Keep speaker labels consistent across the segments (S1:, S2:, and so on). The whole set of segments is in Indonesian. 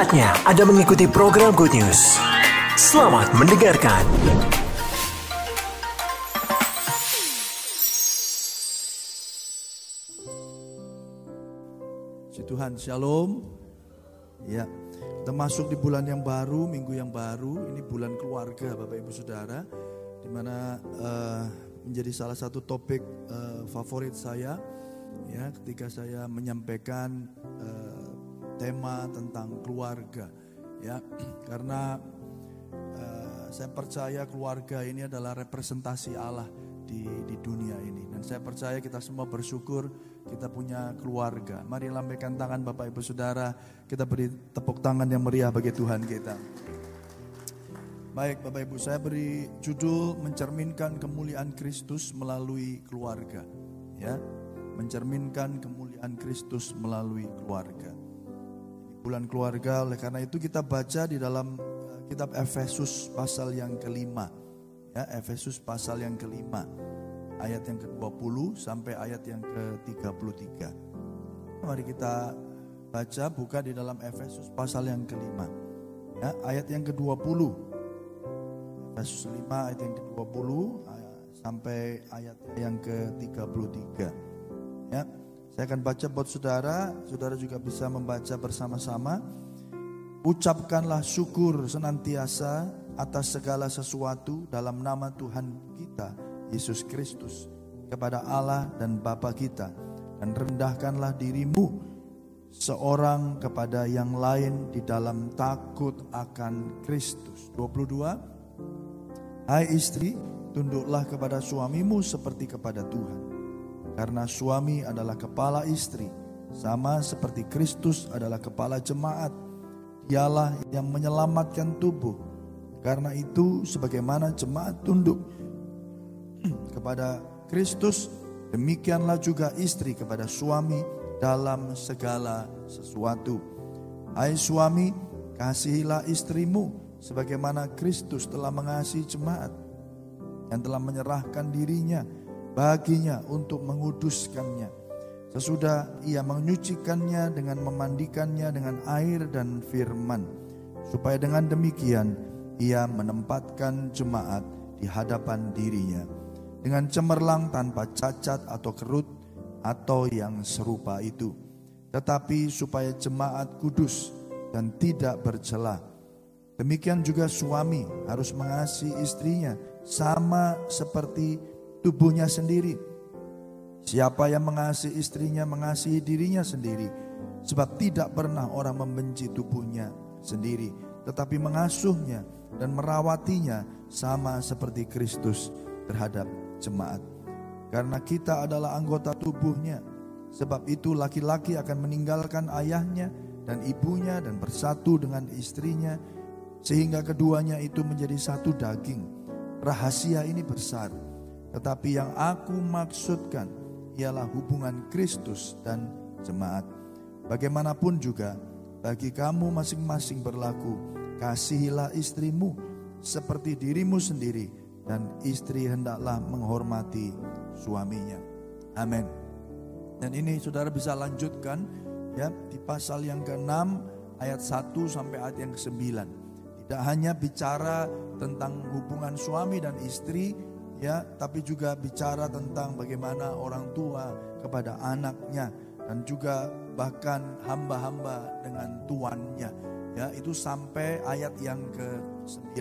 S1: Saatnya Anda mengikuti program Good News. Selamat mendengarkan.
S2: Si Tuhan, Shalom. Ya, kita masuk di bulan yang baru, minggu yang baru. Ini bulan keluarga, Bapak Ibu Saudara, di mana uh, menjadi salah satu topik uh, favorit saya. Ya, ketika saya menyampaikan uh, tema tentang keluarga, ya, karena uh, saya percaya keluarga ini adalah representasi Allah di, di dunia ini. Dan saya percaya kita semua bersyukur kita punya keluarga. Mari lambaikan tangan Bapak Ibu Saudara. Kita beri tepuk tangan yang meriah bagi Tuhan kita. Baik Bapak Ibu, saya beri judul mencerminkan kemuliaan Kristus melalui keluarga. Ya, mencerminkan kemuliaan Kristus melalui keluarga. Bulan keluarga, oleh karena itu kita baca di dalam eh, kitab Efesus pasal yang kelima. Ya, Efesus pasal yang kelima ayat yang ke-20 sampai ayat yang ke-33. Mari kita baca buka di dalam Efesus pasal yang kelima. Ya, ayat yang ke-20. Efesus 5 ayat yang ke-20 sampai ayat yang ke-33. Ya, saya akan baca buat saudara, saudara juga bisa membaca bersama-sama. Ucapkanlah syukur senantiasa atas segala sesuatu dalam nama Tuhan kita Yesus Kristus kepada Allah dan Bapa kita dan rendahkanlah dirimu seorang kepada yang lain di dalam takut akan Kristus. 22 Hai istri, tunduklah kepada suamimu seperti kepada Tuhan. Karena suami adalah kepala istri, sama seperti Kristus adalah kepala jemaat. Dialah yang menyelamatkan tubuh. Karena itu sebagaimana jemaat tunduk kepada Kristus, demikianlah juga istri kepada suami dalam segala sesuatu. Hai suami, kasihilah istrimu sebagaimana Kristus telah mengasihi jemaat yang telah menyerahkan dirinya baginya untuk menguduskannya. Sesudah ia menyucikannya dengan memandikannya dengan air dan firman. Supaya dengan demikian ia menempatkan jemaat di hadapan dirinya dengan cemerlang tanpa cacat atau kerut atau yang serupa itu. Tetapi supaya jemaat kudus dan tidak bercela. Demikian juga suami harus mengasihi istrinya sama seperti tubuhnya sendiri. Siapa yang mengasihi istrinya mengasihi dirinya sendiri. Sebab tidak pernah orang membenci tubuhnya sendiri. Tetapi mengasuhnya dan merawatinya sama seperti Kristus terhadap jemaat. Karena kita adalah anggota tubuhnya. Sebab itu laki-laki akan meninggalkan ayahnya dan ibunya dan bersatu dengan istrinya. Sehingga keduanya itu menjadi satu daging. Rahasia ini besar. Tetapi yang aku maksudkan ialah hubungan Kristus dan jemaat. Bagaimanapun juga bagi kamu masing-masing berlaku. Kasihilah istrimu seperti dirimu sendiri dan istri hendaklah menghormati suaminya. Amin. Dan ini saudara bisa lanjutkan ya di pasal yang ke-6 ayat 1 sampai ayat yang ke-9. Tidak hanya bicara tentang hubungan suami dan istri ya, tapi juga bicara tentang bagaimana orang tua kepada anaknya dan juga bahkan hamba-hamba dengan tuannya. Ya, itu sampai ayat yang ke-9.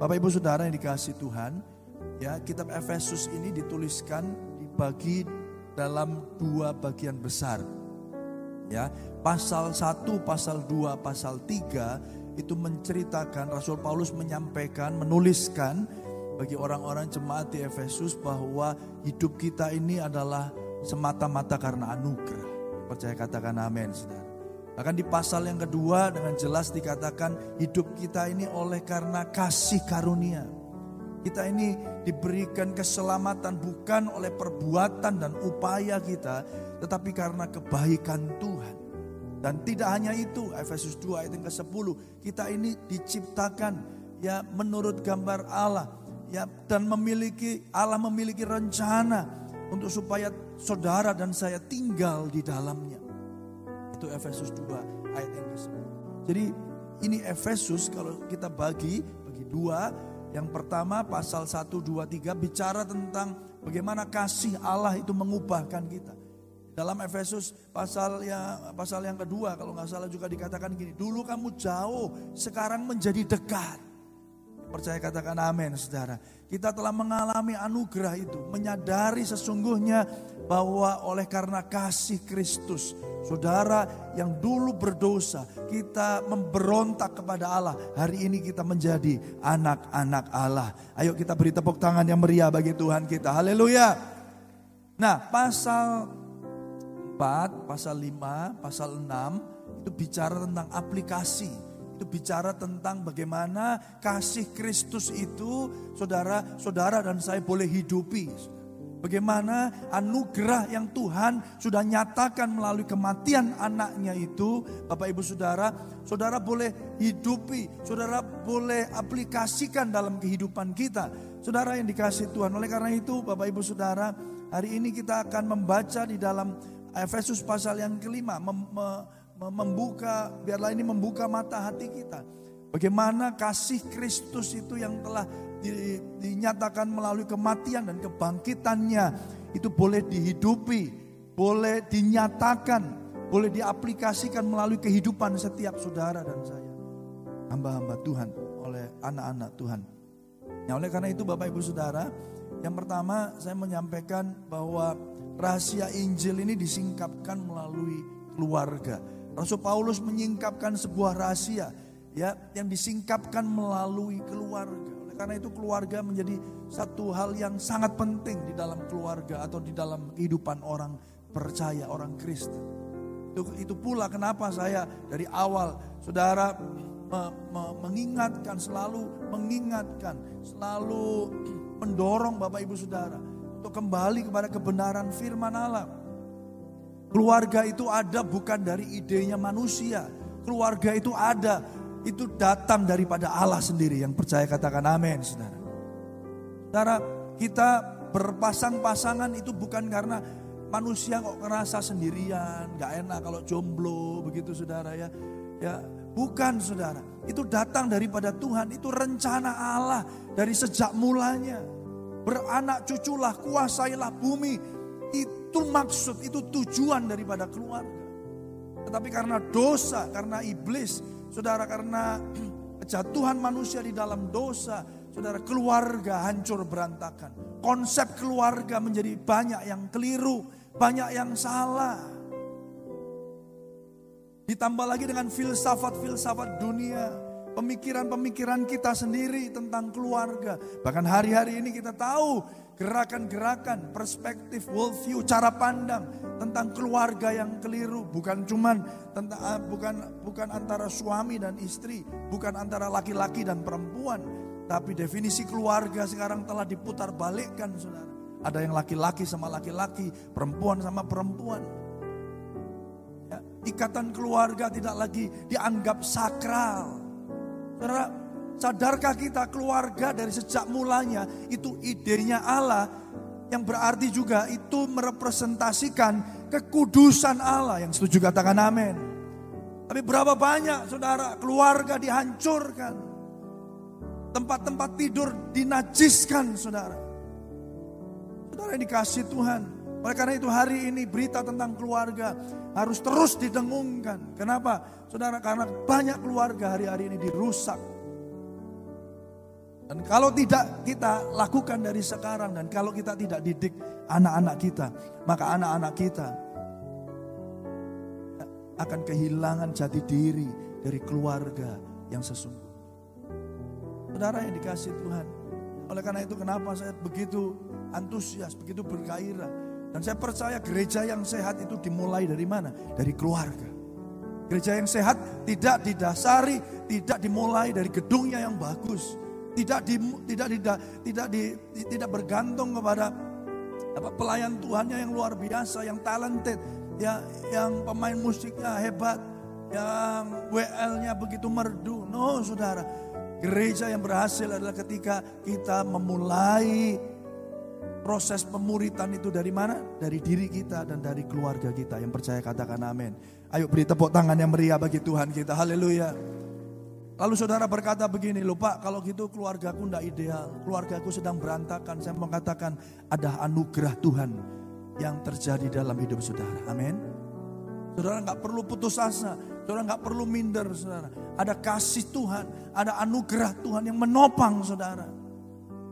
S2: Bapak Ibu Saudara yang dikasih Tuhan, ya kitab Efesus ini dituliskan dibagi dalam dua bagian besar. Ya, pasal 1, pasal 2, pasal 3 itu menceritakan Rasul Paulus menyampaikan, menuliskan bagi orang-orang jemaat di Efesus bahwa hidup kita ini adalah semata-mata karena anugerah. Percaya katakan amin, Saudara. Bahkan di pasal yang kedua dengan jelas dikatakan hidup kita ini oleh karena kasih karunia. Kita ini diberikan keselamatan bukan oleh perbuatan dan upaya kita, tetapi karena kebaikan Tuhan. Dan tidak hanya itu, Efesus 2 ayat yang ke-10, kita ini diciptakan ya menurut gambar Allah ya dan memiliki Allah memiliki rencana untuk supaya saudara dan saya tinggal di dalamnya itu Efesus 2 ayat yang ke-10. Jadi ini Efesus kalau kita bagi bagi dua, yang pertama pasal 1 2 3 bicara tentang bagaimana kasih Allah itu mengubahkan kita. Dalam Efesus pasal yang pasal yang kedua kalau nggak salah juga dikatakan gini, dulu kamu jauh, sekarang menjadi dekat. Percaya katakan amin saudara. Kita telah mengalami anugerah itu. Menyadari sesungguhnya bahwa oleh karena kasih Kristus. Saudara yang dulu berdosa. Kita memberontak kepada Allah. Hari ini kita menjadi anak-anak Allah. Ayo kita beri tepuk tangan yang meriah bagi Tuhan kita. Haleluya. Nah pasal 4, pasal 5, pasal 6 itu bicara tentang aplikasi itu bicara tentang bagaimana kasih Kristus itu saudara, saudara dan saya boleh hidupi. Bagaimana anugerah yang Tuhan sudah nyatakan melalui kematian anaknya itu, Bapak Ibu Saudara, Saudara boleh hidupi, Saudara boleh aplikasikan dalam kehidupan kita. Saudara yang dikasih Tuhan, oleh karena itu Bapak Ibu Saudara, hari ini kita akan membaca di dalam Efesus pasal yang kelima, mem, membuka, biarlah ini membuka mata hati kita. Bagaimana kasih Kristus itu yang telah di, dinyatakan melalui kematian dan kebangkitannya itu boleh dihidupi, boleh dinyatakan, boleh diaplikasikan melalui kehidupan setiap saudara dan saya. Hamba-hamba Tuhan oleh anak-anak Tuhan. Nah, oleh karena itu Bapak Ibu Saudara, yang pertama saya menyampaikan bahwa rahasia Injil ini disingkapkan melalui keluarga. Rasul Paulus menyingkapkan sebuah rahasia ya yang disingkapkan melalui keluarga. Oleh karena itu keluarga menjadi satu hal yang sangat penting di dalam keluarga atau di dalam kehidupan orang percaya, orang Kristen. Itu, itu pula kenapa saya dari awal saudara me, me, mengingatkan selalu mengingatkan, selalu mendorong Bapak Ibu Saudara untuk kembali kepada kebenaran firman Allah Keluarga itu ada bukan dari idenya manusia. Keluarga itu ada, itu datang daripada Allah sendiri. Yang percaya katakan amin, saudara. Saudara, kita berpasang-pasangan itu bukan karena manusia kok ngerasa sendirian, gak enak kalau jomblo, begitu saudara ya. Ya, bukan saudara. Itu datang daripada Tuhan, itu rencana Allah dari sejak mulanya. Beranak cuculah, kuasailah bumi. Itu maksud, itu tujuan daripada keluarga. Tetapi karena dosa, karena iblis, saudara karena kejatuhan manusia di dalam dosa, saudara keluarga hancur berantakan. Konsep keluarga menjadi banyak yang keliru, banyak yang salah. Ditambah lagi dengan filsafat-filsafat dunia, pemikiran-pemikiran kita sendiri tentang keluarga. Bahkan hari-hari ini kita tahu gerakan-gerakan, perspektif, worldview, cara pandang tentang keluarga yang keliru, bukan cuman tentang ah, bukan bukan antara suami dan istri, bukan antara laki-laki dan perempuan, tapi definisi keluarga sekarang telah diputar balikkan, Saudara. Ada yang laki-laki sama laki-laki, perempuan sama perempuan. Ya, ikatan keluarga tidak lagi dianggap sakral. Saudara, Sadarkah kita keluarga dari sejak mulanya itu idenya Allah yang berarti juga itu merepresentasikan kekudusan Allah yang setuju katakan amin. Tapi berapa banyak saudara keluarga dihancurkan. Tempat-tempat tidur dinajiskan saudara. Saudara yang dikasih Tuhan. Oleh karena itu hari ini berita tentang keluarga harus terus didengungkan. Kenapa? Saudara karena banyak keluarga hari-hari ini dirusak dan kalau tidak kita lakukan dari sekarang dan kalau kita tidak didik anak-anak kita, maka anak-anak kita akan kehilangan jati diri dari keluarga yang sesungguhnya. Saudara yang dikasih Tuhan. Oleh karena itu kenapa saya begitu antusias, begitu bergairah. Dan saya percaya gereja yang sehat itu dimulai dari mana? Dari keluarga. Gereja yang sehat tidak didasari, tidak dimulai dari gedungnya yang bagus tidak di, tidak tidak tidak di, tidak bergantung kepada apa pelayan Tuhannya yang luar biasa, yang talented, ya yang pemain musiknya hebat, yang WL-nya begitu merdu. No, Saudara. Gereja yang berhasil adalah ketika kita memulai proses pemuritan itu dari mana? Dari diri kita dan dari keluarga kita. Yang percaya katakan amin. Ayo beri tepuk tangan yang meriah bagi Tuhan kita. Haleluya. Lalu saudara berkata begini, lupa kalau gitu keluargaku tidak ideal. Keluargaku sedang berantakan. Saya mengatakan ada anugerah Tuhan yang terjadi dalam hidup saudara. Amin. Saudara nggak perlu putus asa. Saudara nggak perlu minder saudara. Ada kasih Tuhan. Ada anugerah Tuhan yang menopang saudara.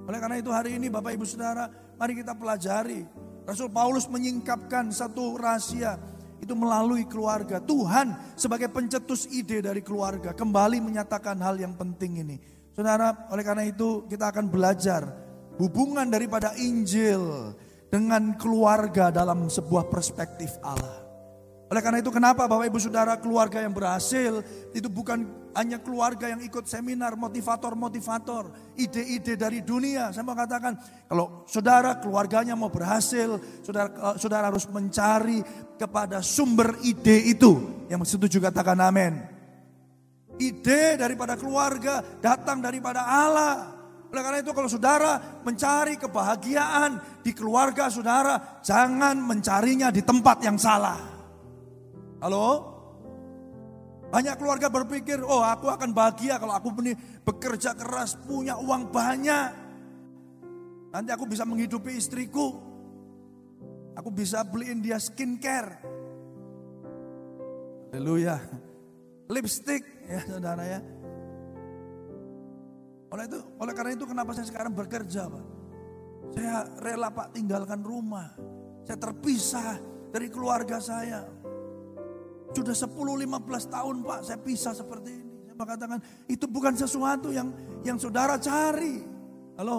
S2: Oleh karena itu hari ini Bapak Ibu Saudara Mari kita pelajari. Rasul Paulus menyingkapkan satu rahasia itu melalui keluarga. Tuhan sebagai pencetus ide dari keluarga kembali menyatakan hal yang penting ini. Saudara, oleh karena itu kita akan belajar hubungan daripada Injil dengan keluarga dalam sebuah perspektif Allah. Oleh karena itu kenapa Bapak Ibu Saudara keluarga yang berhasil itu bukan hanya keluarga yang ikut seminar motivator-motivator, ide-ide dari dunia. Saya mau katakan kalau saudara keluarganya mau berhasil, saudara eh, saudara harus mencari kepada sumber ide itu. Yang setuju katakan amin. Ide daripada keluarga datang daripada Allah. Oleh karena itu kalau saudara mencari kebahagiaan di keluarga saudara, jangan mencarinya di tempat yang salah. Halo? Banyak keluarga berpikir, oh aku akan bahagia kalau aku bekerja keras, punya uang banyak. Nanti aku bisa menghidupi istriku. Aku bisa beliin dia skincare. Haleluya. Lipstick ya saudara ya. Oleh itu, oleh karena itu kenapa saya sekarang bekerja Pak. Saya rela Pak tinggalkan rumah. Saya terpisah dari keluarga saya. Sudah 10-15 tahun Pak saya pisah seperti ini. Saya katakan itu bukan sesuatu yang yang saudara cari. Halo.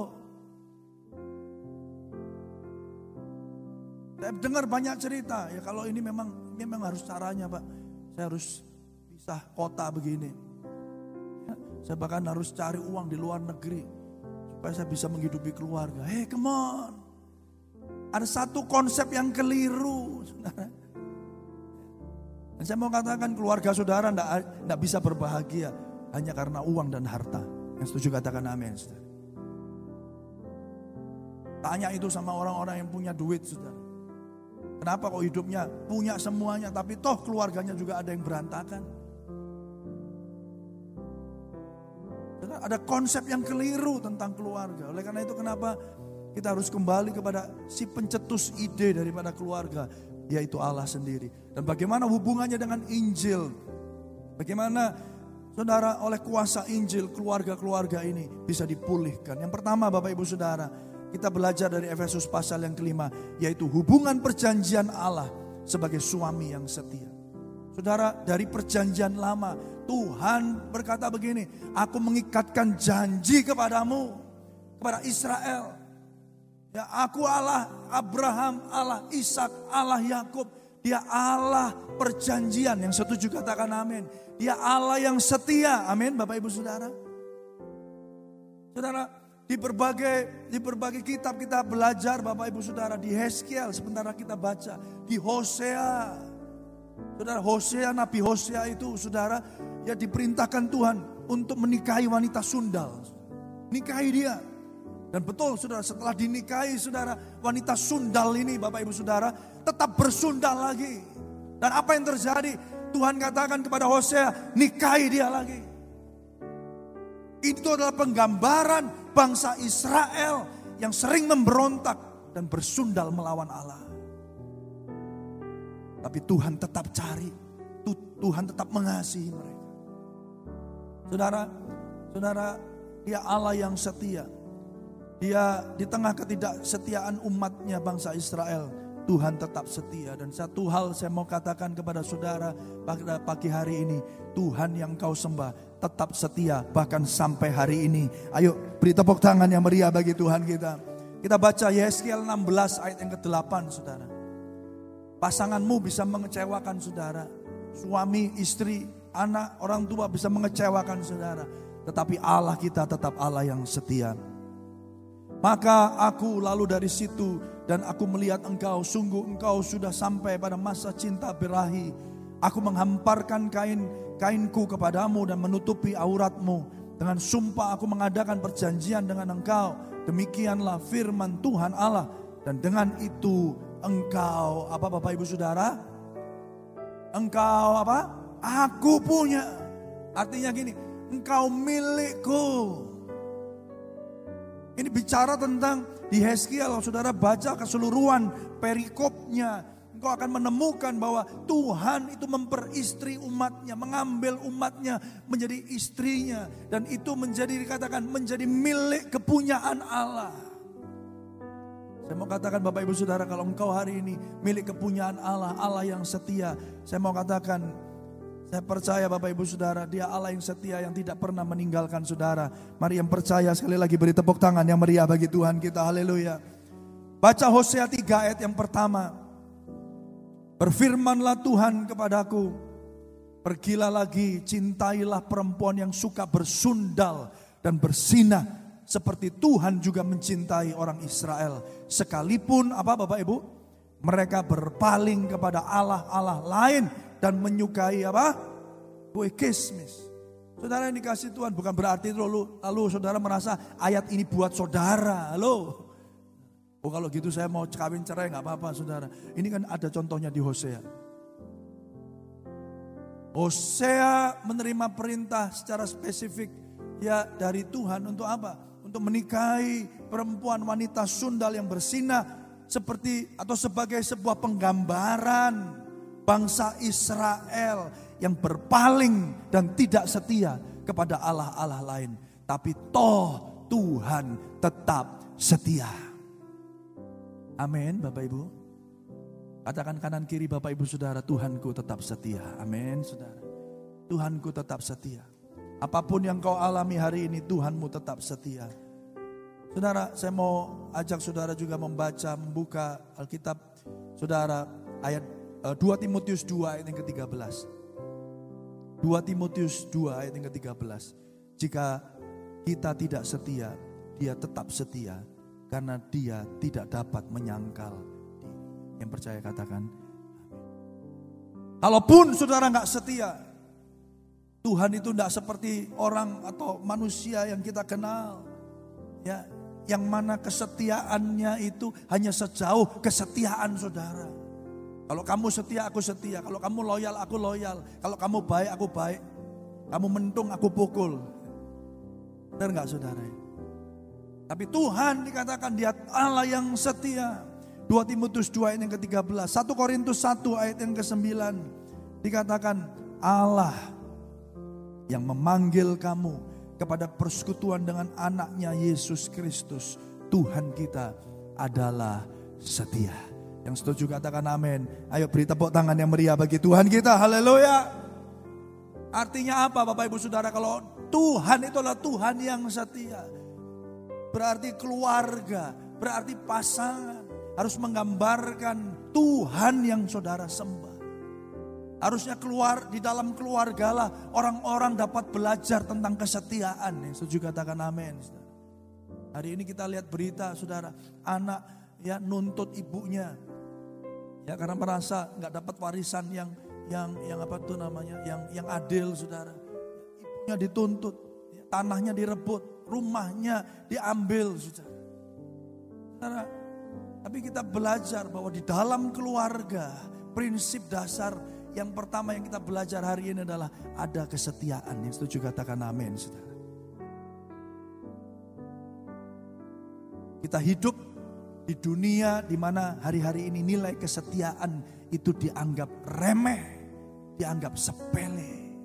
S2: Saya dengar banyak cerita ya kalau ini memang memang harus caranya Pak. Saya harus pisah kota begini. Ya, saya bahkan harus cari uang di luar negeri supaya saya bisa menghidupi keluarga. Hei, come on. Ada satu konsep yang keliru, saudara. Dan saya mau katakan keluarga saudara tidak bisa berbahagia hanya karena uang dan harta. Yang setuju katakan amin. Saudara. Tanya itu sama orang-orang yang punya duit saudara. Kenapa kok hidupnya punya semuanya tapi toh keluarganya juga ada yang berantakan. Ada konsep yang keliru tentang keluarga. Oleh karena itu kenapa kita harus kembali kepada si pencetus ide daripada keluarga yaitu Allah sendiri. Dan bagaimana hubungannya dengan Injil? Bagaimana saudara oleh kuasa Injil keluarga-keluarga ini bisa dipulihkan. Yang pertama Bapak Ibu Saudara, kita belajar dari Efesus pasal yang kelima, yaitu hubungan perjanjian Allah sebagai suami yang setia. Saudara, dari perjanjian lama, Tuhan berkata begini, aku mengikatkan janji kepadamu, kepada Israel, Ya, aku Allah Abraham, Allah Ishak, Allah Yakub. Dia Allah perjanjian yang setuju katakan amin. Dia Allah yang setia. Amin Bapak Ibu Saudara. Saudara, di berbagai di berbagai kitab kita belajar Bapak Ibu Saudara di Heskiel sementara kita baca di Hosea. Saudara Hosea Nabi Hosea itu Saudara ya diperintahkan Tuhan untuk menikahi wanita sundal. Nikahi dia. Dan betul saudara setelah dinikahi saudara wanita sundal ini Bapak Ibu Saudara tetap bersundal lagi. Dan apa yang terjadi? Tuhan katakan kepada Hosea nikahi dia lagi. Itu adalah penggambaran bangsa Israel yang sering memberontak dan bersundal melawan Allah. Tapi Tuhan tetap cari, Tuhan tetap mengasihi mereka. Saudara, saudara, dia Allah yang setia. Dia di tengah ketidaksetiaan umatnya bangsa Israel. Tuhan tetap setia. Dan satu hal saya mau katakan kepada saudara pada pagi hari ini Tuhan yang kau sembah tetap setia bahkan sampai hari ini. Ayo beri tepuk tangan yang meriah bagi Tuhan kita. Kita baca Yeskiel 16 ayat yang ke-8 saudara. Pasanganmu bisa mengecewakan saudara. Suami istri anak orang tua bisa mengecewakan saudara. Tetapi Allah kita tetap Allah yang setia maka aku lalu dari situ dan aku melihat engkau, sungguh engkau sudah sampai pada masa cinta berahi. Aku menghamparkan kain kainku kepadamu dan menutupi auratmu. Dengan sumpah aku mengadakan perjanjian dengan engkau Demikianlah firman Tuhan Allah. Dan dengan itu engkau, apa Bapak Ibu Saudara? Engkau apa? Aku punya. Artinya gini, engkau milikku. Ini bicara tentang di Heskiel, saudara baca keseluruhan perikopnya, engkau akan menemukan bahwa Tuhan itu memperistri umatnya, mengambil umatnya menjadi istrinya. Dan itu menjadi dikatakan menjadi milik kepunyaan Allah. Saya mau katakan Bapak Ibu Saudara kalau engkau hari ini milik kepunyaan Allah, Allah yang setia. Saya mau katakan saya percaya Bapak Ibu Saudara, dia Allah yang setia yang tidak pernah meninggalkan saudara. Mari yang percaya sekali lagi beri tepuk tangan yang meriah bagi Tuhan kita. Haleluya. Baca Hosea 3 ayat yang pertama. Berfirmanlah Tuhan kepadaku, pergilah lagi, cintailah perempuan yang suka bersundal dan bersinah seperti Tuhan juga mencintai orang Israel. Sekalipun apa Bapak Ibu? Mereka berpaling kepada Allah-Allah lain dan menyukai apa? Kue kismis. Saudara yang dikasih Tuhan bukan berarti lalu, lalu saudara merasa ayat ini buat saudara. Halo. Oh kalau gitu saya mau kawin cerai nggak apa-apa saudara. Ini kan ada contohnya di Hosea. Hosea menerima perintah secara spesifik ya dari Tuhan untuk apa? Untuk menikahi perempuan wanita sundal yang bersinah seperti atau sebagai sebuah penggambaran bangsa Israel yang berpaling dan tidak setia kepada Allah-Allah lain. Tapi toh Tuhan tetap setia. Amin Bapak Ibu. Katakan kanan kiri Bapak Ibu Saudara, Tuhanku tetap setia. Amin Saudara. Tuhanku tetap setia. Apa pun yang kau alami hari ini, Tuhanmu tetap setia. Saudara, saya mau ajak saudara juga membaca, membuka Alkitab saudara ayat 2 eh, Timotius 2 ayat yang ke-13. 2 Timotius 2 ayat yang ke-13. Jika kita tidak setia, dia tetap setia karena dia tidak dapat menyangkal. Yang percaya katakan Kalaupun saudara nggak setia, Tuhan itu tidak seperti orang atau manusia yang kita kenal. Ya, yang mana kesetiaannya itu hanya sejauh kesetiaan saudara. Kalau kamu setia, aku setia. Kalau kamu loyal, aku loyal. Kalau kamu baik, aku baik. Kamu mentung, aku pukul. Benar nggak saudara? Tapi Tuhan dikatakan dia Allah yang setia. 2 Timotius 2 ayat yang ke-13. 1 Korintus 1 ayat yang ke-9. Dikatakan Allah yang memanggil kamu kepada persekutuan dengan anaknya Yesus Kristus. Tuhan kita adalah setia. Yang setuju katakan amin. Ayo beri tepuk tangan yang meriah bagi Tuhan kita. Haleluya. Artinya apa Bapak Ibu Saudara kalau Tuhan itulah Tuhan yang setia. Berarti keluarga, berarti pasangan harus menggambarkan Tuhan yang saudara sembah. Harusnya keluar di dalam keluarga lah orang-orang dapat belajar tentang kesetiaan. Setuju katakan amin. Hari ini kita lihat berita saudara, anak ya nuntut ibunya Ya karena merasa nggak dapat warisan yang yang yang apa tuh namanya yang yang adil saudara. Ibunya dituntut, ya, tanahnya direbut, rumahnya diambil saudara. Saudara, tapi kita belajar bahwa di dalam keluarga prinsip dasar yang pertama yang kita belajar hari ini adalah ada kesetiaan. Yang setuju katakan amin saudara. Kita hidup di dunia di mana hari-hari ini nilai kesetiaan itu dianggap remeh, dianggap sepele.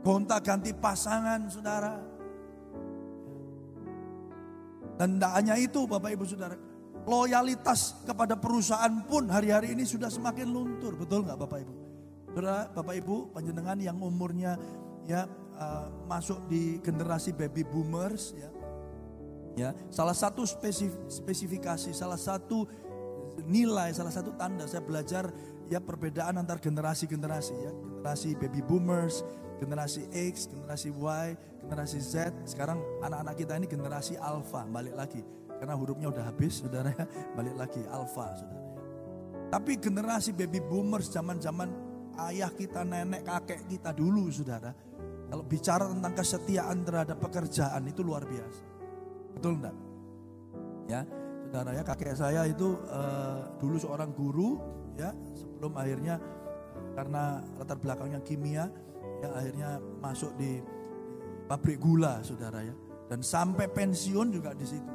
S2: Gonta ganti pasangan saudara. Dan tidak hanya itu Bapak Ibu Saudara. Loyalitas kepada perusahaan pun hari-hari ini sudah semakin luntur. Betul nggak Bapak Ibu? Saudara, Bapak Ibu panjenengan yang umurnya ya uh, masuk di generasi baby boomers ya Ya, salah satu spesifikasi, salah satu nilai, salah satu tanda saya belajar ya perbedaan antar generasi-generasi ya, generasi baby boomers, generasi X, generasi Y, generasi Z. Sekarang anak-anak kita ini generasi alpha, balik lagi. Karena hurufnya udah habis, saudara ya, balik lagi alpha, saudara. Tapi generasi baby boomers zaman-zaman ayah kita, nenek, kakek kita dulu, saudara. Kalau bicara tentang kesetiaan terhadap pekerjaan itu luar biasa. Betul enggak? Ya, saudara ya kakek saya itu uh, dulu seorang guru ya sebelum akhirnya karena latar belakangnya kimia ya akhirnya masuk di, di pabrik gula saudara ya. Dan sampai pensiun juga di situ.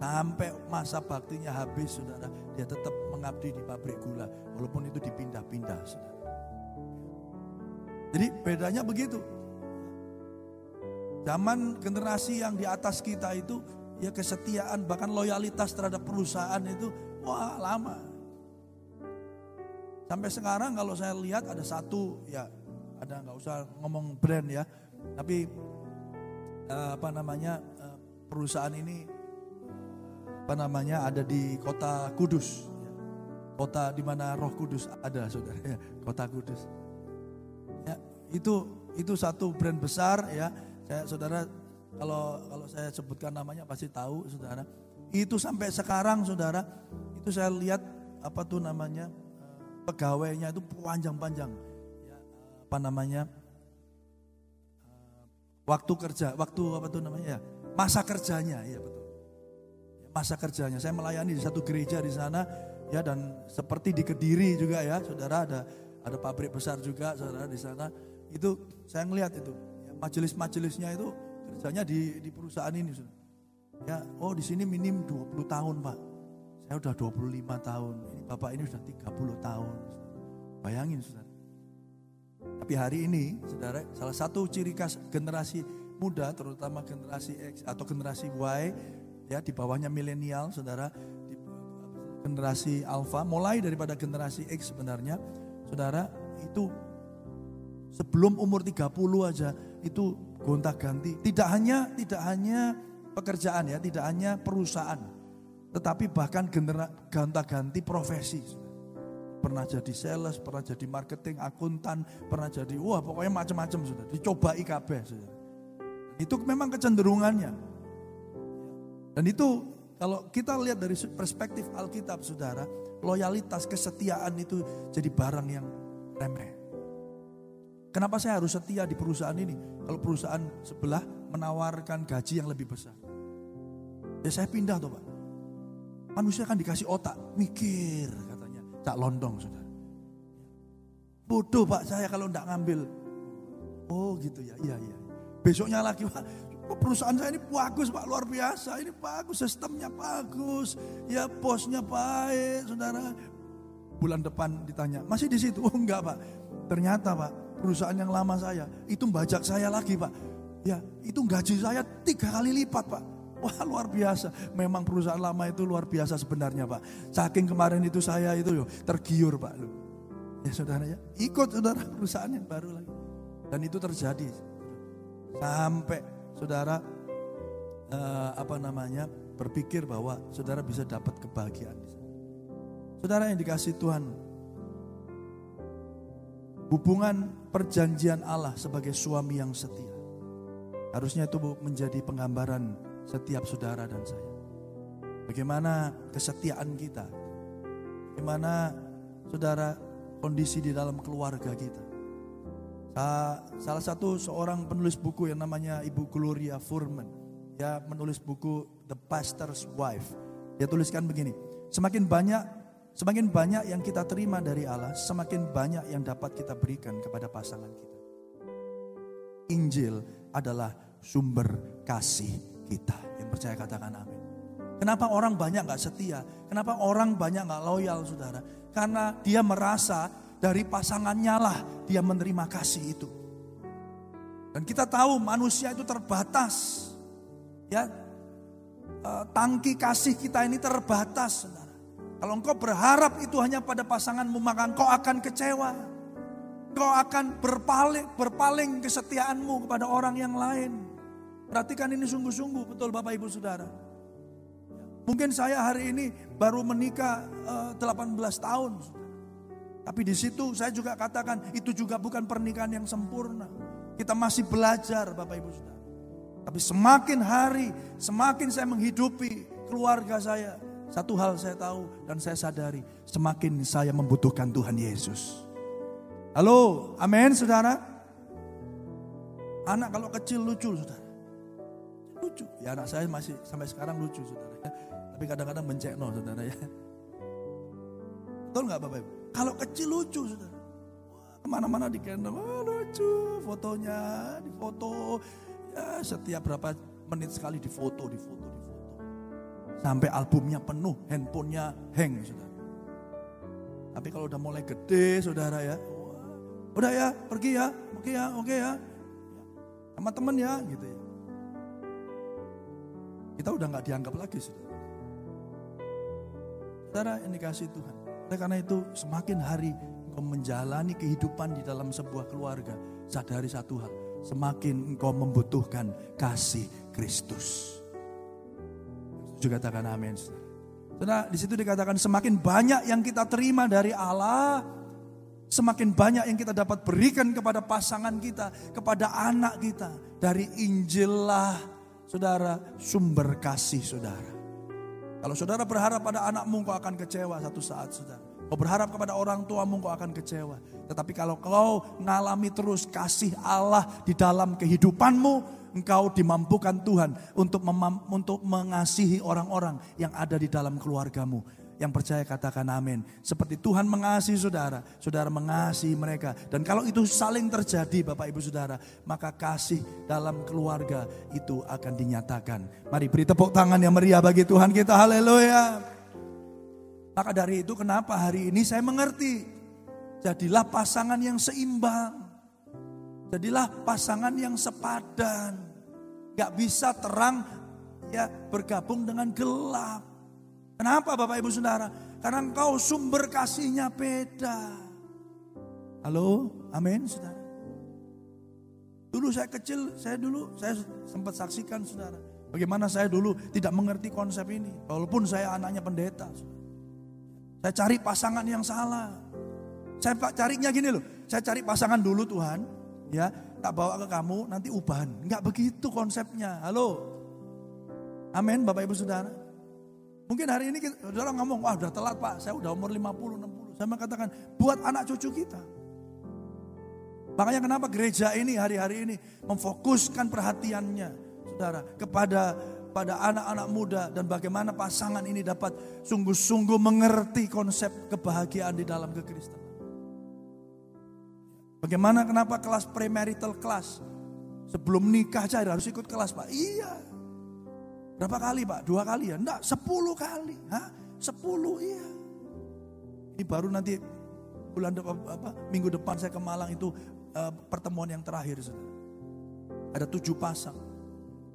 S2: Sampai masa baktinya habis saudara dia tetap mengabdi di pabrik gula walaupun itu dipindah-pindah saudara. Jadi bedanya begitu zaman generasi yang di atas kita itu ya kesetiaan bahkan loyalitas terhadap perusahaan itu wah lama. Sampai sekarang kalau saya lihat ada satu ya ada nggak usah ngomong brand ya, tapi uh, apa namanya uh, perusahaan ini apa namanya ada di kota Kudus, kota di mana Roh Kudus ada saudara, kota Kudus. Ya itu itu satu brand besar ya, saya saudara kalau kalau saya sebutkan namanya pasti tahu saudara. Itu sampai sekarang saudara, itu saya lihat apa tuh namanya eh, pegawainya itu panjang-panjang. Ya, apa namanya? Eh, waktu kerja, waktu apa tuh namanya ya? Masa kerjanya, ya betul. Masa kerjanya. Saya melayani di satu gereja di sana ya dan seperti di Kediri juga ya, Saudara ada ada pabrik besar juga Saudara di sana. Itu saya ngelihat itu. Ya, majelis-majelisnya itu kerjanya di, di perusahaan ini. Ya, oh di sini minim 20 tahun Pak. Saya udah 25 tahun. Ini Bapak ini sudah 30 tahun. Bayangin saudara. Tapi hari ini saudara, salah satu ciri khas generasi muda, terutama generasi X atau generasi Y, ya di bawahnya milenial, saudara, generasi Alpha, mulai daripada generasi X sebenarnya, saudara, itu sebelum umur 30 aja itu gonta ganti. Tidak hanya tidak hanya pekerjaan ya, tidak hanya perusahaan, tetapi bahkan gonta ganti profesi. Pernah jadi sales, pernah jadi marketing, akuntan, pernah jadi wah pokoknya macam-macam sudah. Dicoba IKB. Itu memang kecenderungannya. Dan itu kalau kita lihat dari perspektif Alkitab saudara, loyalitas, kesetiaan itu jadi barang yang remeh. Kenapa saya harus setia di perusahaan ini? Kalau perusahaan sebelah menawarkan gaji yang lebih besar. Ya saya pindah tuh Pak. Manusia kan dikasih otak, mikir katanya. Cak londong sudah. Bodoh Pak saya kalau enggak ngambil. Oh gitu ya, iya iya. Besoknya lagi Pak, perusahaan saya ini bagus Pak, luar biasa. Ini bagus, sistemnya bagus. Ya bosnya baik, saudara. Bulan depan ditanya, masih di situ? Oh enggak Pak. Ternyata Pak, perusahaan yang lama saya, itu bajak saya lagi Pak. Ya, itu gaji saya tiga kali lipat Pak. Wah luar biasa, memang perusahaan lama itu luar biasa sebenarnya Pak. Saking kemarin itu saya itu yo tergiur Pak. Ya saudara ya, ikut saudara perusahaan yang baru lagi. Dan itu terjadi. Sampai saudara uh, apa namanya berpikir bahwa saudara bisa dapat kebahagiaan. Saudara yang dikasih Tuhan, hubungan perjanjian Allah sebagai suami yang setia. Harusnya itu menjadi penggambaran setiap saudara dan saya. Bagaimana kesetiaan kita. Bagaimana saudara kondisi di dalam keluarga kita. Salah satu seorang penulis buku yang namanya Ibu Gloria Furman. Dia menulis buku The Pastor's Wife. Dia tuliskan begini. Semakin banyak Semakin banyak yang kita terima dari Allah, semakin banyak yang dapat kita berikan kepada pasangan kita. Injil adalah sumber kasih kita. Yang percaya katakan amin. Kenapa orang banyak gak setia? Kenapa orang banyak gak loyal saudara? Karena dia merasa dari pasangannya lah dia menerima kasih itu. Dan kita tahu manusia itu terbatas. Ya, eh, tangki kasih kita ini terbatas. Kalau engkau berharap itu hanya pada pasanganmu, maka engkau akan kecewa. Engkau akan berpaling, berpaling kesetiaanmu kepada orang yang lain. Perhatikan ini sungguh-sungguh, betul Bapak Ibu Saudara. Mungkin saya hari ini baru menikah uh, eh, 18 tahun. Tapi di situ saya juga katakan itu juga bukan pernikahan yang sempurna. Kita masih belajar Bapak Ibu Saudara. Tapi semakin hari, semakin saya menghidupi keluarga saya, satu hal saya tahu dan saya sadari, semakin saya membutuhkan Tuhan Yesus. Halo, amin saudara. Anak kalau kecil lucu saudara. Lucu. Ya anak saya masih sampai sekarang lucu saudara. Tapi kadang-kadang mencekno saudara ya. Betul nggak Bapak Ibu? Kalau kecil lucu saudara. Ke mana-mana digendong, oh, lucu fotonya, difoto. Ya setiap berapa menit sekali difoto, difoto, difoto. Sampai albumnya penuh, handphonenya hang saudara. Tapi kalau udah mulai gede saudara ya, udah ya pergi ya, oke ya, oke ya. Sama temen ya gitu ya. Kita udah nggak dianggap lagi saudara. Saudara dikasih Tuhan. Oleh karena itu semakin hari engkau menjalani kehidupan di dalam sebuah keluarga. Sadari satu hal. Semakin engkau membutuhkan kasih Kristus. Juga katakan amin. saudara. Di situ dikatakan semakin banyak yang kita terima dari Allah, semakin banyak yang kita dapat berikan kepada pasangan kita, kepada anak kita. Dari Injil lah, saudara, sumber kasih saudara. Kalau saudara berharap pada anakmu, kau akan kecewa satu saat, saudara. Kau berharap kepada orang tuamu, kau akan kecewa. Tetapi kalau kau ngalami terus kasih Allah di dalam kehidupanmu, engkau dimampukan Tuhan untuk memam- untuk mengasihi orang-orang yang ada di dalam keluargamu. Yang percaya katakan amin. Seperti Tuhan mengasihi saudara, saudara mengasihi mereka. Dan kalau itu saling terjadi Bapak Ibu Saudara, maka kasih dalam keluarga itu akan dinyatakan. Mari beri tepuk tangan yang meriah bagi Tuhan kita. Haleluya. Maka dari itu kenapa hari ini saya mengerti. Jadilah pasangan yang seimbang. Jadilah pasangan yang sepadan. Gak bisa terang ya bergabung dengan gelap. Kenapa Bapak Ibu Saudara? Karena engkau sumber kasihnya beda. Halo, amin Saudara. Dulu saya kecil, saya dulu saya sempat saksikan Saudara. Bagaimana saya dulu tidak mengerti konsep ini. Walaupun saya anaknya pendeta. Saudara. Saya cari pasangan yang salah. Saya carinya gini loh. Saya cari pasangan dulu Tuhan. Ya, tak bawa ke kamu nanti ubahan. Enggak begitu konsepnya. Halo. Amin Bapak Ibu Saudara. Mungkin hari ini kita, saudara ngomong, wah udah telat pak, saya udah umur 50, 60. Saya mengatakan, buat anak cucu kita. Makanya kenapa gereja ini hari-hari ini memfokuskan perhatiannya, saudara, kepada pada anak-anak muda dan bagaimana pasangan ini dapat sungguh-sungguh mengerti konsep kebahagiaan di dalam kekristenan. Bagaimana kenapa kelas premarital kelas sebelum nikah aja harus ikut kelas pak? Iya. Berapa kali pak? Dua kali ya? Enggak, sepuluh kali. Hah? Sepuluh iya. Ini baru nanti bulan depan, apa, minggu depan saya ke Malang itu uh, pertemuan yang terakhir. Saudara. Ada tujuh pasang.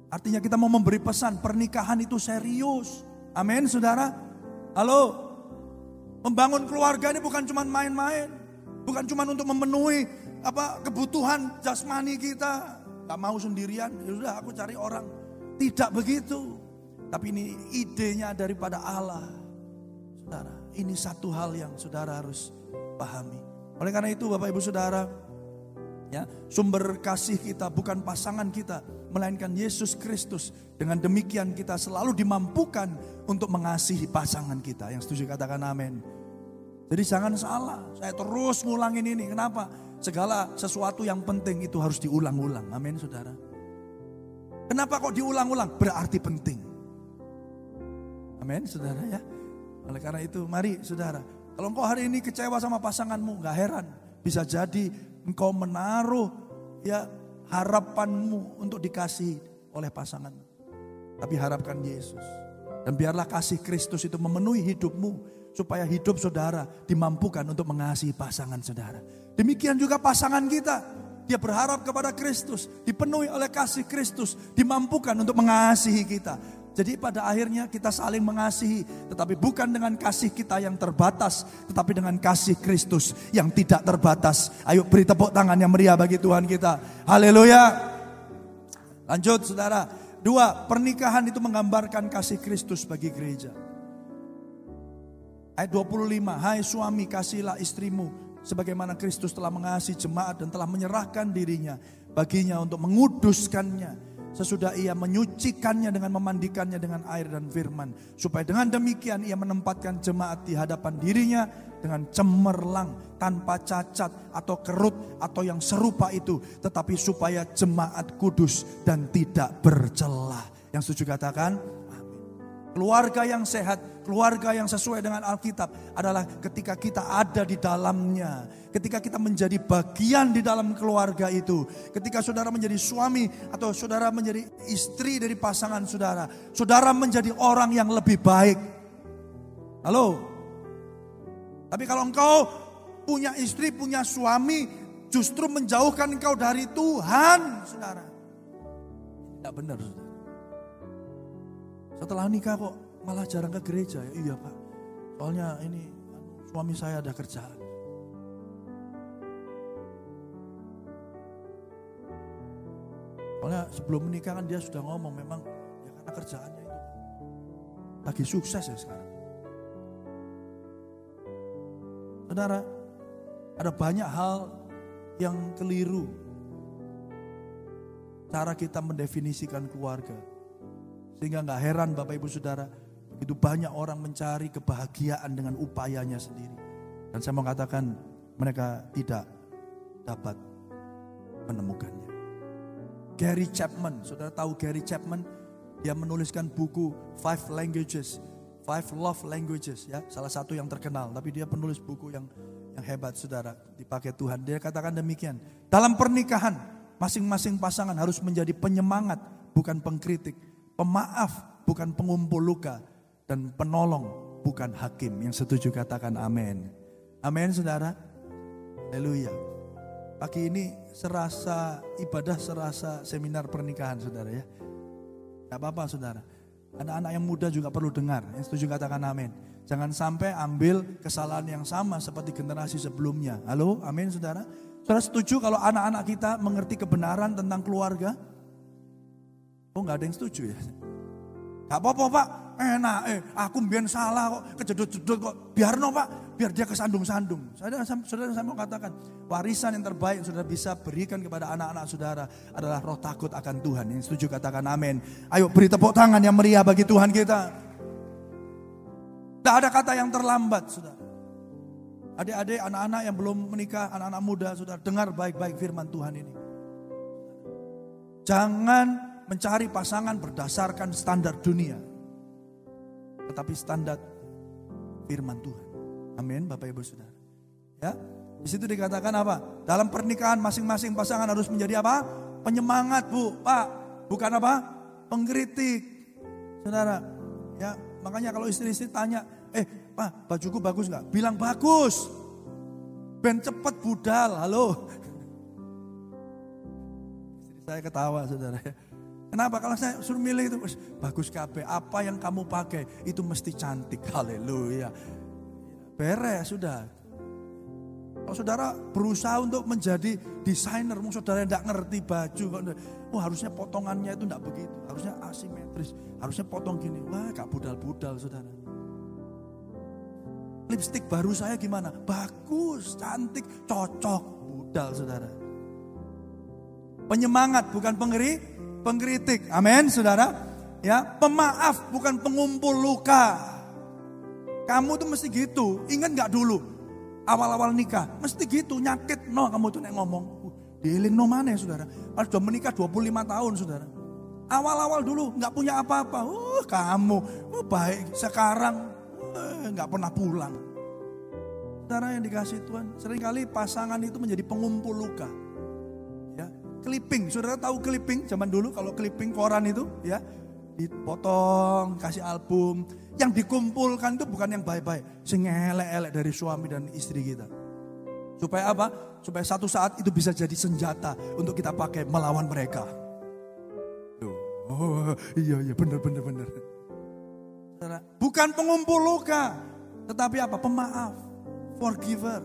S2: Artinya kita mau memberi pesan pernikahan itu serius. Amin saudara. Halo. Membangun keluarga ini bukan cuma main-main. Bukan cuma untuk memenuhi apa kebutuhan jasmani kita. Gak mau sendirian, ya sudah aku cari orang. Tidak begitu. Tapi ini idenya daripada Allah. Saudara, ini satu hal yang saudara harus pahami. Oleh karena itu Bapak Ibu Saudara, ya, sumber kasih kita bukan pasangan kita, melainkan Yesus Kristus. Dengan demikian kita selalu dimampukan untuk mengasihi pasangan kita. Yang setuju katakan amin. Jadi jangan salah, saya terus ngulangin ini. Kenapa? Segala sesuatu yang penting itu harus diulang-ulang. Amin saudara. Kenapa kok diulang-ulang? Berarti penting. Amin saudara ya. Oleh karena itu mari saudara. Kalau engkau hari ini kecewa sama pasanganmu, gak heran. Bisa jadi engkau menaruh ya harapanmu untuk dikasih oleh pasangan. Tapi harapkan Yesus. Dan biarlah kasih Kristus itu memenuhi hidupmu. Supaya hidup saudara dimampukan untuk mengasihi pasangan saudara. Demikian juga pasangan kita. Dia berharap kepada Kristus, dipenuhi oleh kasih Kristus, dimampukan untuk mengasihi kita. Jadi pada akhirnya kita saling mengasihi, tetapi bukan dengan kasih kita yang terbatas, tetapi dengan kasih Kristus yang tidak terbatas. Ayo beri tepuk tangan yang meriah bagi Tuhan kita. Haleluya. Lanjut saudara. Dua, pernikahan itu menggambarkan kasih Kristus bagi gereja. Ayat 25, hai suami kasihilah istrimu sebagaimana Kristus telah mengasihi jemaat dan telah menyerahkan dirinya baginya untuk menguduskannya sesudah ia menyucikannya dengan memandikannya dengan air dan firman. Supaya dengan demikian ia menempatkan jemaat di hadapan dirinya dengan cemerlang tanpa cacat atau kerut atau yang serupa itu. Tetapi supaya jemaat kudus dan tidak bercelah. Yang setuju katakan, Keluarga yang sehat, keluarga yang sesuai dengan Alkitab adalah ketika kita ada di dalamnya. Ketika kita menjadi bagian di dalam keluarga itu. Ketika saudara menjadi suami atau saudara menjadi istri dari pasangan saudara. Saudara menjadi orang yang lebih baik. Halo? Tapi kalau engkau punya istri, punya suami, justru menjauhkan engkau dari Tuhan, saudara. Tidak benar, saudara. Setelah nikah kok malah jarang ke gereja ya? Iya pak. Soalnya ini suami saya ada kerjaan. Soalnya sebelum menikah kan dia sudah ngomong memang ya karena kerjaannya itu lagi sukses ya sekarang. Saudara, ada banyak hal yang keliru cara kita mendefinisikan keluarga. Sehingga nggak heran Bapak Ibu Saudara, begitu banyak orang mencari kebahagiaan dengan upayanya sendiri. Dan saya mau katakan mereka tidak dapat menemukannya. Gary Chapman, saudara tahu Gary Chapman? Dia menuliskan buku Five Languages, Five Love Languages ya, salah satu yang terkenal. Tapi dia penulis buku yang yang hebat saudara, dipakai Tuhan. Dia katakan demikian, dalam pernikahan masing-masing pasangan harus menjadi penyemangat, bukan pengkritik pemaaf bukan pengumpul luka dan penolong bukan hakim. Yang setuju katakan amin. Amin saudara. Haleluya. Pagi ini serasa ibadah serasa seminar pernikahan saudara ya. Gak apa-apa saudara. Anak-anak yang muda juga perlu dengar. Yang setuju katakan amin. Jangan sampai ambil kesalahan yang sama seperti generasi sebelumnya. Halo, amin saudara. Saudara setuju kalau anak-anak kita mengerti kebenaran tentang keluarga? Oh nggak ada yang setuju ya? Gak apa-apa pak, enak eh aku biar salah kok, kejedot-jedot kok. Biar no pak, biar dia kesandung-sandung. Saudara, saudara saya mau katakan, warisan yang terbaik yang saudara bisa berikan kepada anak-anak saudara adalah roh takut akan Tuhan. Yang setuju katakan amin. Ayo beri tepuk tangan yang meriah bagi Tuhan kita. Tidak ada kata yang terlambat, saudara. Adik-adik, anak-anak yang belum menikah, anak-anak muda, saudara, dengar baik-baik firman Tuhan ini. Jangan mencari pasangan berdasarkan standar dunia. Tetapi standar firman Tuhan. Amin Bapak Ibu Saudara. Ya, di situ dikatakan apa? Dalam pernikahan masing-masing pasangan harus menjadi apa? Penyemangat Bu, Pak. Bukan apa? Pengkritik. Saudara, ya makanya kalau istri-istri tanya, eh Pak bajuku bagus nggak? Bilang bagus. Ben cepet budal, halo. Istri saya ketawa saudara. Kenapa? Kalau saya suruh milih itu bagus KB. Apa yang kamu pakai itu mesti cantik. Haleluya. Beres sudah. Kalau saudara berusaha untuk menjadi desainer, mungkin saudara tidak ngerti baju, oh harusnya potongannya itu tidak begitu, harusnya asimetris, harusnya potong gini, wah gak budal-budal saudara. Lipstick baru saya gimana? Bagus, cantik, cocok, budal saudara. Penyemangat bukan pengeri, pengkritik. Amin, saudara. Ya, pemaaf bukan pengumpul luka. Kamu tuh mesti gitu. Ingat nggak dulu awal-awal nikah, mesti gitu nyakit no kamu tuh nek ngomong. Uh, Dieling no mana ya saudara? Pas sudah menikah 25 tahun saudara. Awal-awal dulu nggak punya apa-apa. Uh, kamu uh, baik sekarang uh, nggak pernah pulang. Saudara yang dikasih Tuhan, sering kali pasangan itu menjadi pengumpul luka clipping. Saudara tahu clipping zaman dulu kalau clipping koran itu ya dipotong, kasih album. Yang dikumpulkan itu bukan yang baik-baik. Sing elek-elek dari suami dan istri kita. Supaya apa? Supaya satu saat itu bisa jadi senjata untuk kita pakai melawan mereka. Oh iya iya benar benar benar. Bukan pengumpul luka, tetapi apa? Pemaaf, forgiver.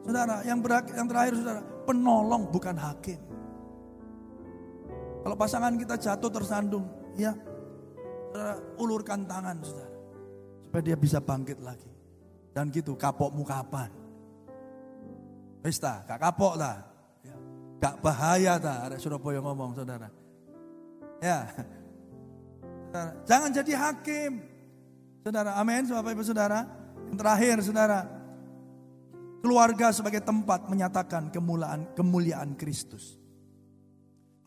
S2: Saudara, yang, yang terakhir saudara, penolong bukan hakim. Kalau pasangan kita jatuh tersandung, ya ulurkan tangan saudara. Supaya dia bisa bangkit lagi. Dan gitu kapokmu kapan? Pesta, gak kapok lah. Ya. Gak bahaya tak ada Surabaya ngomong saudara. Ya. Saudara. Jangan jadi hakim. Saudara, amin Bapak Ibu Saudara. Yang terakhir saudara. Keluarga sebagai tempat menyatakan kemuliaan kemuliaan Kristus.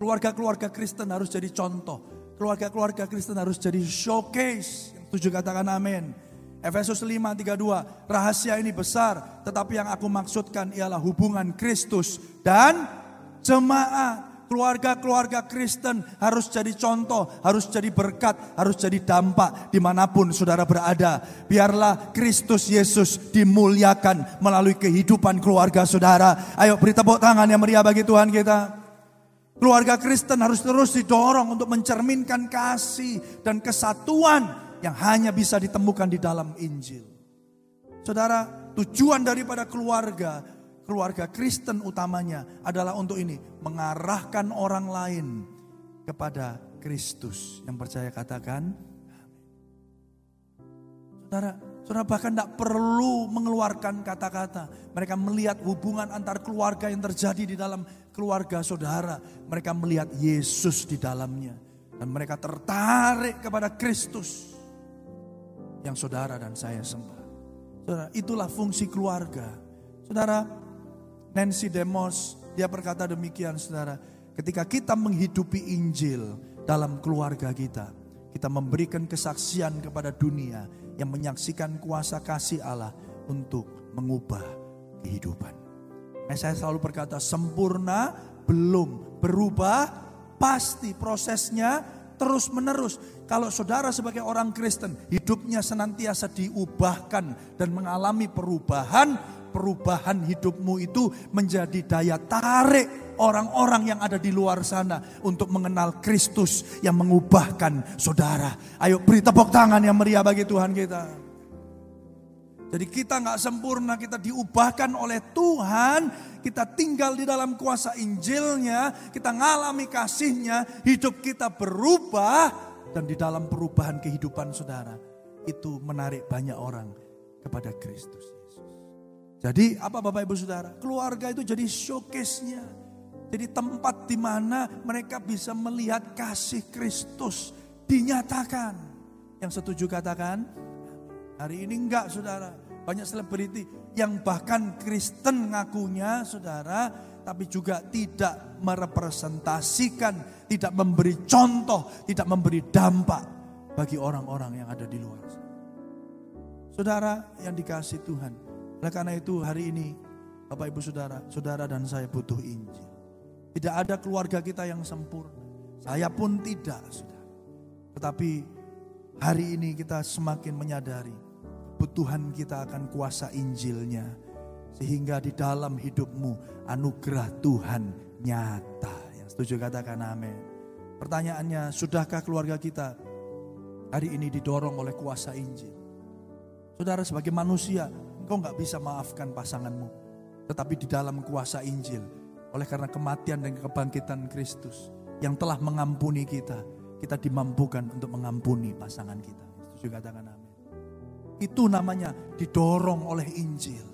S2: Keluarga-keluarga Kristen harus jadi contoh Keluarga-keluarga Kristen harus jadi showcase. Yang tujuh katakan amin. Efesus 5:32 Rahasia ini besar Tetapi yang aku maksudkan ialah hubungan Kristus dan jemaat keluarga-keluarga Kristen harus jadi contoh, harus jadi berkat, harus jadi dampak di mana pun saudara berada. Biarlah Kristus Yesus dimuliakan melalui kehidupan keluarga saudara. Ayo beri tepuk tangan yang meriah bagi Tuhan kita. Keluarga Kristen harus terus didorong untuk mencerminkan kasih dan kesatuan yang hanya bisa ditemukan di dalam Injil. Saudara, tujuan daripada keluarga keluarga Kristen utamanya adalah untuk ini, mengarahkan orang lain kepada Kristus. Yang percaya katakan, Saudara, saudara bahkan tidak perlu mengeluarkan kata-kata. Mereka melihat hubungan antar keluarga yang terjadi di dalam keluarga saudara. Mereka melihat Yesus di dalamnya. Dan mereka tertarik kepada Kristus. Yang saudara dan saya sembah. Saudara, itulah fungsi keluarga. Saudara, Nancy Demos, dia berkata demikian saudara. Ketika kita menghidupi Injil dalam keluarga kita. Kita memberikan kesaksian kepada dunia yang menyaksikan kuasa kasih Allah untuk mengubah kehidupan. Nah, saya selalu berkata sempurna belum berubah pasti prosesnya terus menerus. Kalau saudara sebagai orang Kristen hidupnya senantiasa diubahkan dan mengalami perubahan, perubahan hidupmu itu menjadi daya tarik orang-orang yang ada di luar sana untuk mengenal Kristus yang mengubahkan saudara. Ayo beri tepuk tangan yang meriah bagi Tuhan kita. Jadi kita nggak sempurna, kita diubahkan oleh Tuhan, kita tinggal di dalam kuasa Injilnya, kita ngalami kasihnya, hidup kita berubah, dan di dalam perubahan kehidupan saudara, itu menarik banyak orang kepada Kristus. Jadi apa Bapak Ibu Saudara? Keluarga itu jadi showcase-nya. Jadi tempat di mana mereka bisa melihat kasih Kristus dinyatakan. Yang setuju katakan, hari ini enggak saudara. Banyak selebriti yang bahkan Kristen ngakunya saudara, tapi juga tidak merepresentasikan, tidak memberi contoh, tidak memberi dampak bagi orang-orang yang ada di luar. Saudara yang dikasih Tuhan, oleh karena itu hari ini Bapak Ibu Saudara, Saudara dan saya butuh Injil. Tidak ada keluarga kita yang sempurna. Saya pun tidak, Saudara. Tetapi hari ini kita semakin menyadari kebutuhan kita akan kuasa Injilnya. Sehingga di dalam hidupmu anugerah Tuhan nyata. Yang setuju katakan amin. Pertanyaannya, sudahkah keluarga kita hari ini didorong oleh kuasa Injil? Saudara sebagai manusia, Engkau nggak bisa maafkan pasanganmu. Tetapi di dalam kuasa Injil, oleh karena kematian dan kebangkitan Kristus yang telah mengampuni kita, kita dimampukan untuk mengampuni pasangan kita. Setuju katakan amin. Itu namanya didorong oleh Injil.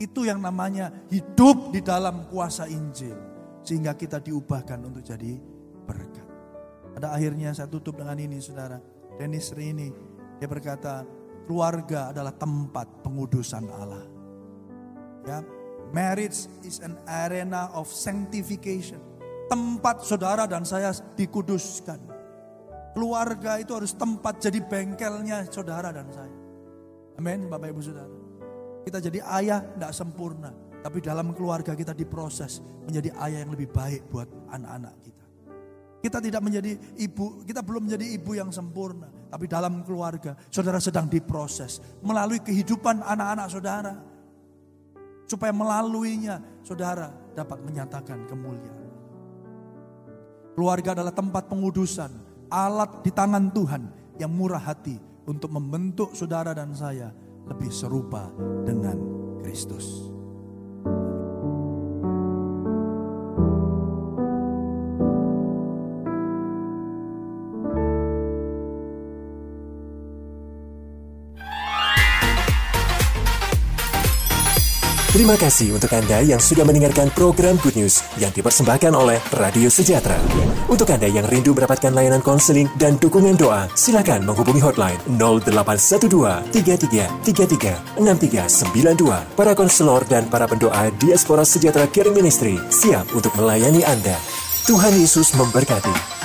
S2: Itu yang namanya hidup di dalam kuasa Injil. Sehingga kita diubahkan untuk jadi berkat. Pada akhirnya saya tutup dengan ini saudara. Dennis Rini, dia berkata, keluarga adalah tempat pengudusan Allah. Ya, marriage is an arena of sanctification. Tempat saudara dan saya dikuduskan. Keluarga itu harus tempat jadi bengkelnya saudara dan saya. Amin, Bapak Ibu Saudara. Kita jadi ayah tidak sempurna, tapi dalam keluarga kita diproses menjadi ayah yang lebih baik buat anak-anak kita. Kita tidak menjadi ibu, kita belum menjadi ibu yang sempurna. Tapi dalam keluarga, saudara sedang diproses. Melalui kehidupan anak-anak saudara. Supaya melaluinya, saudara dapat menyatakan kemuliaan. Keluarga adalah tempat pengudusan. Alat di tangan Tuhan yang murah hati untuk membentuk saudara dan saya lebih serupa dengan Kristus.
S1: Terima kasih untuk Anda yang sudah mendengarkan program Good News yang dipersembahkan oleh Radio Sejahtera. Untuk Anda yang rindu mendapatkan layanan konseling dan dukungan doa, silakan menghubungi hotline 0812 33 33 6392. Para konselor dan para pendoa Diaspora Sejahtera Caring Ministry siap untuk melayani Anda. Tuhan Yesus memberkati.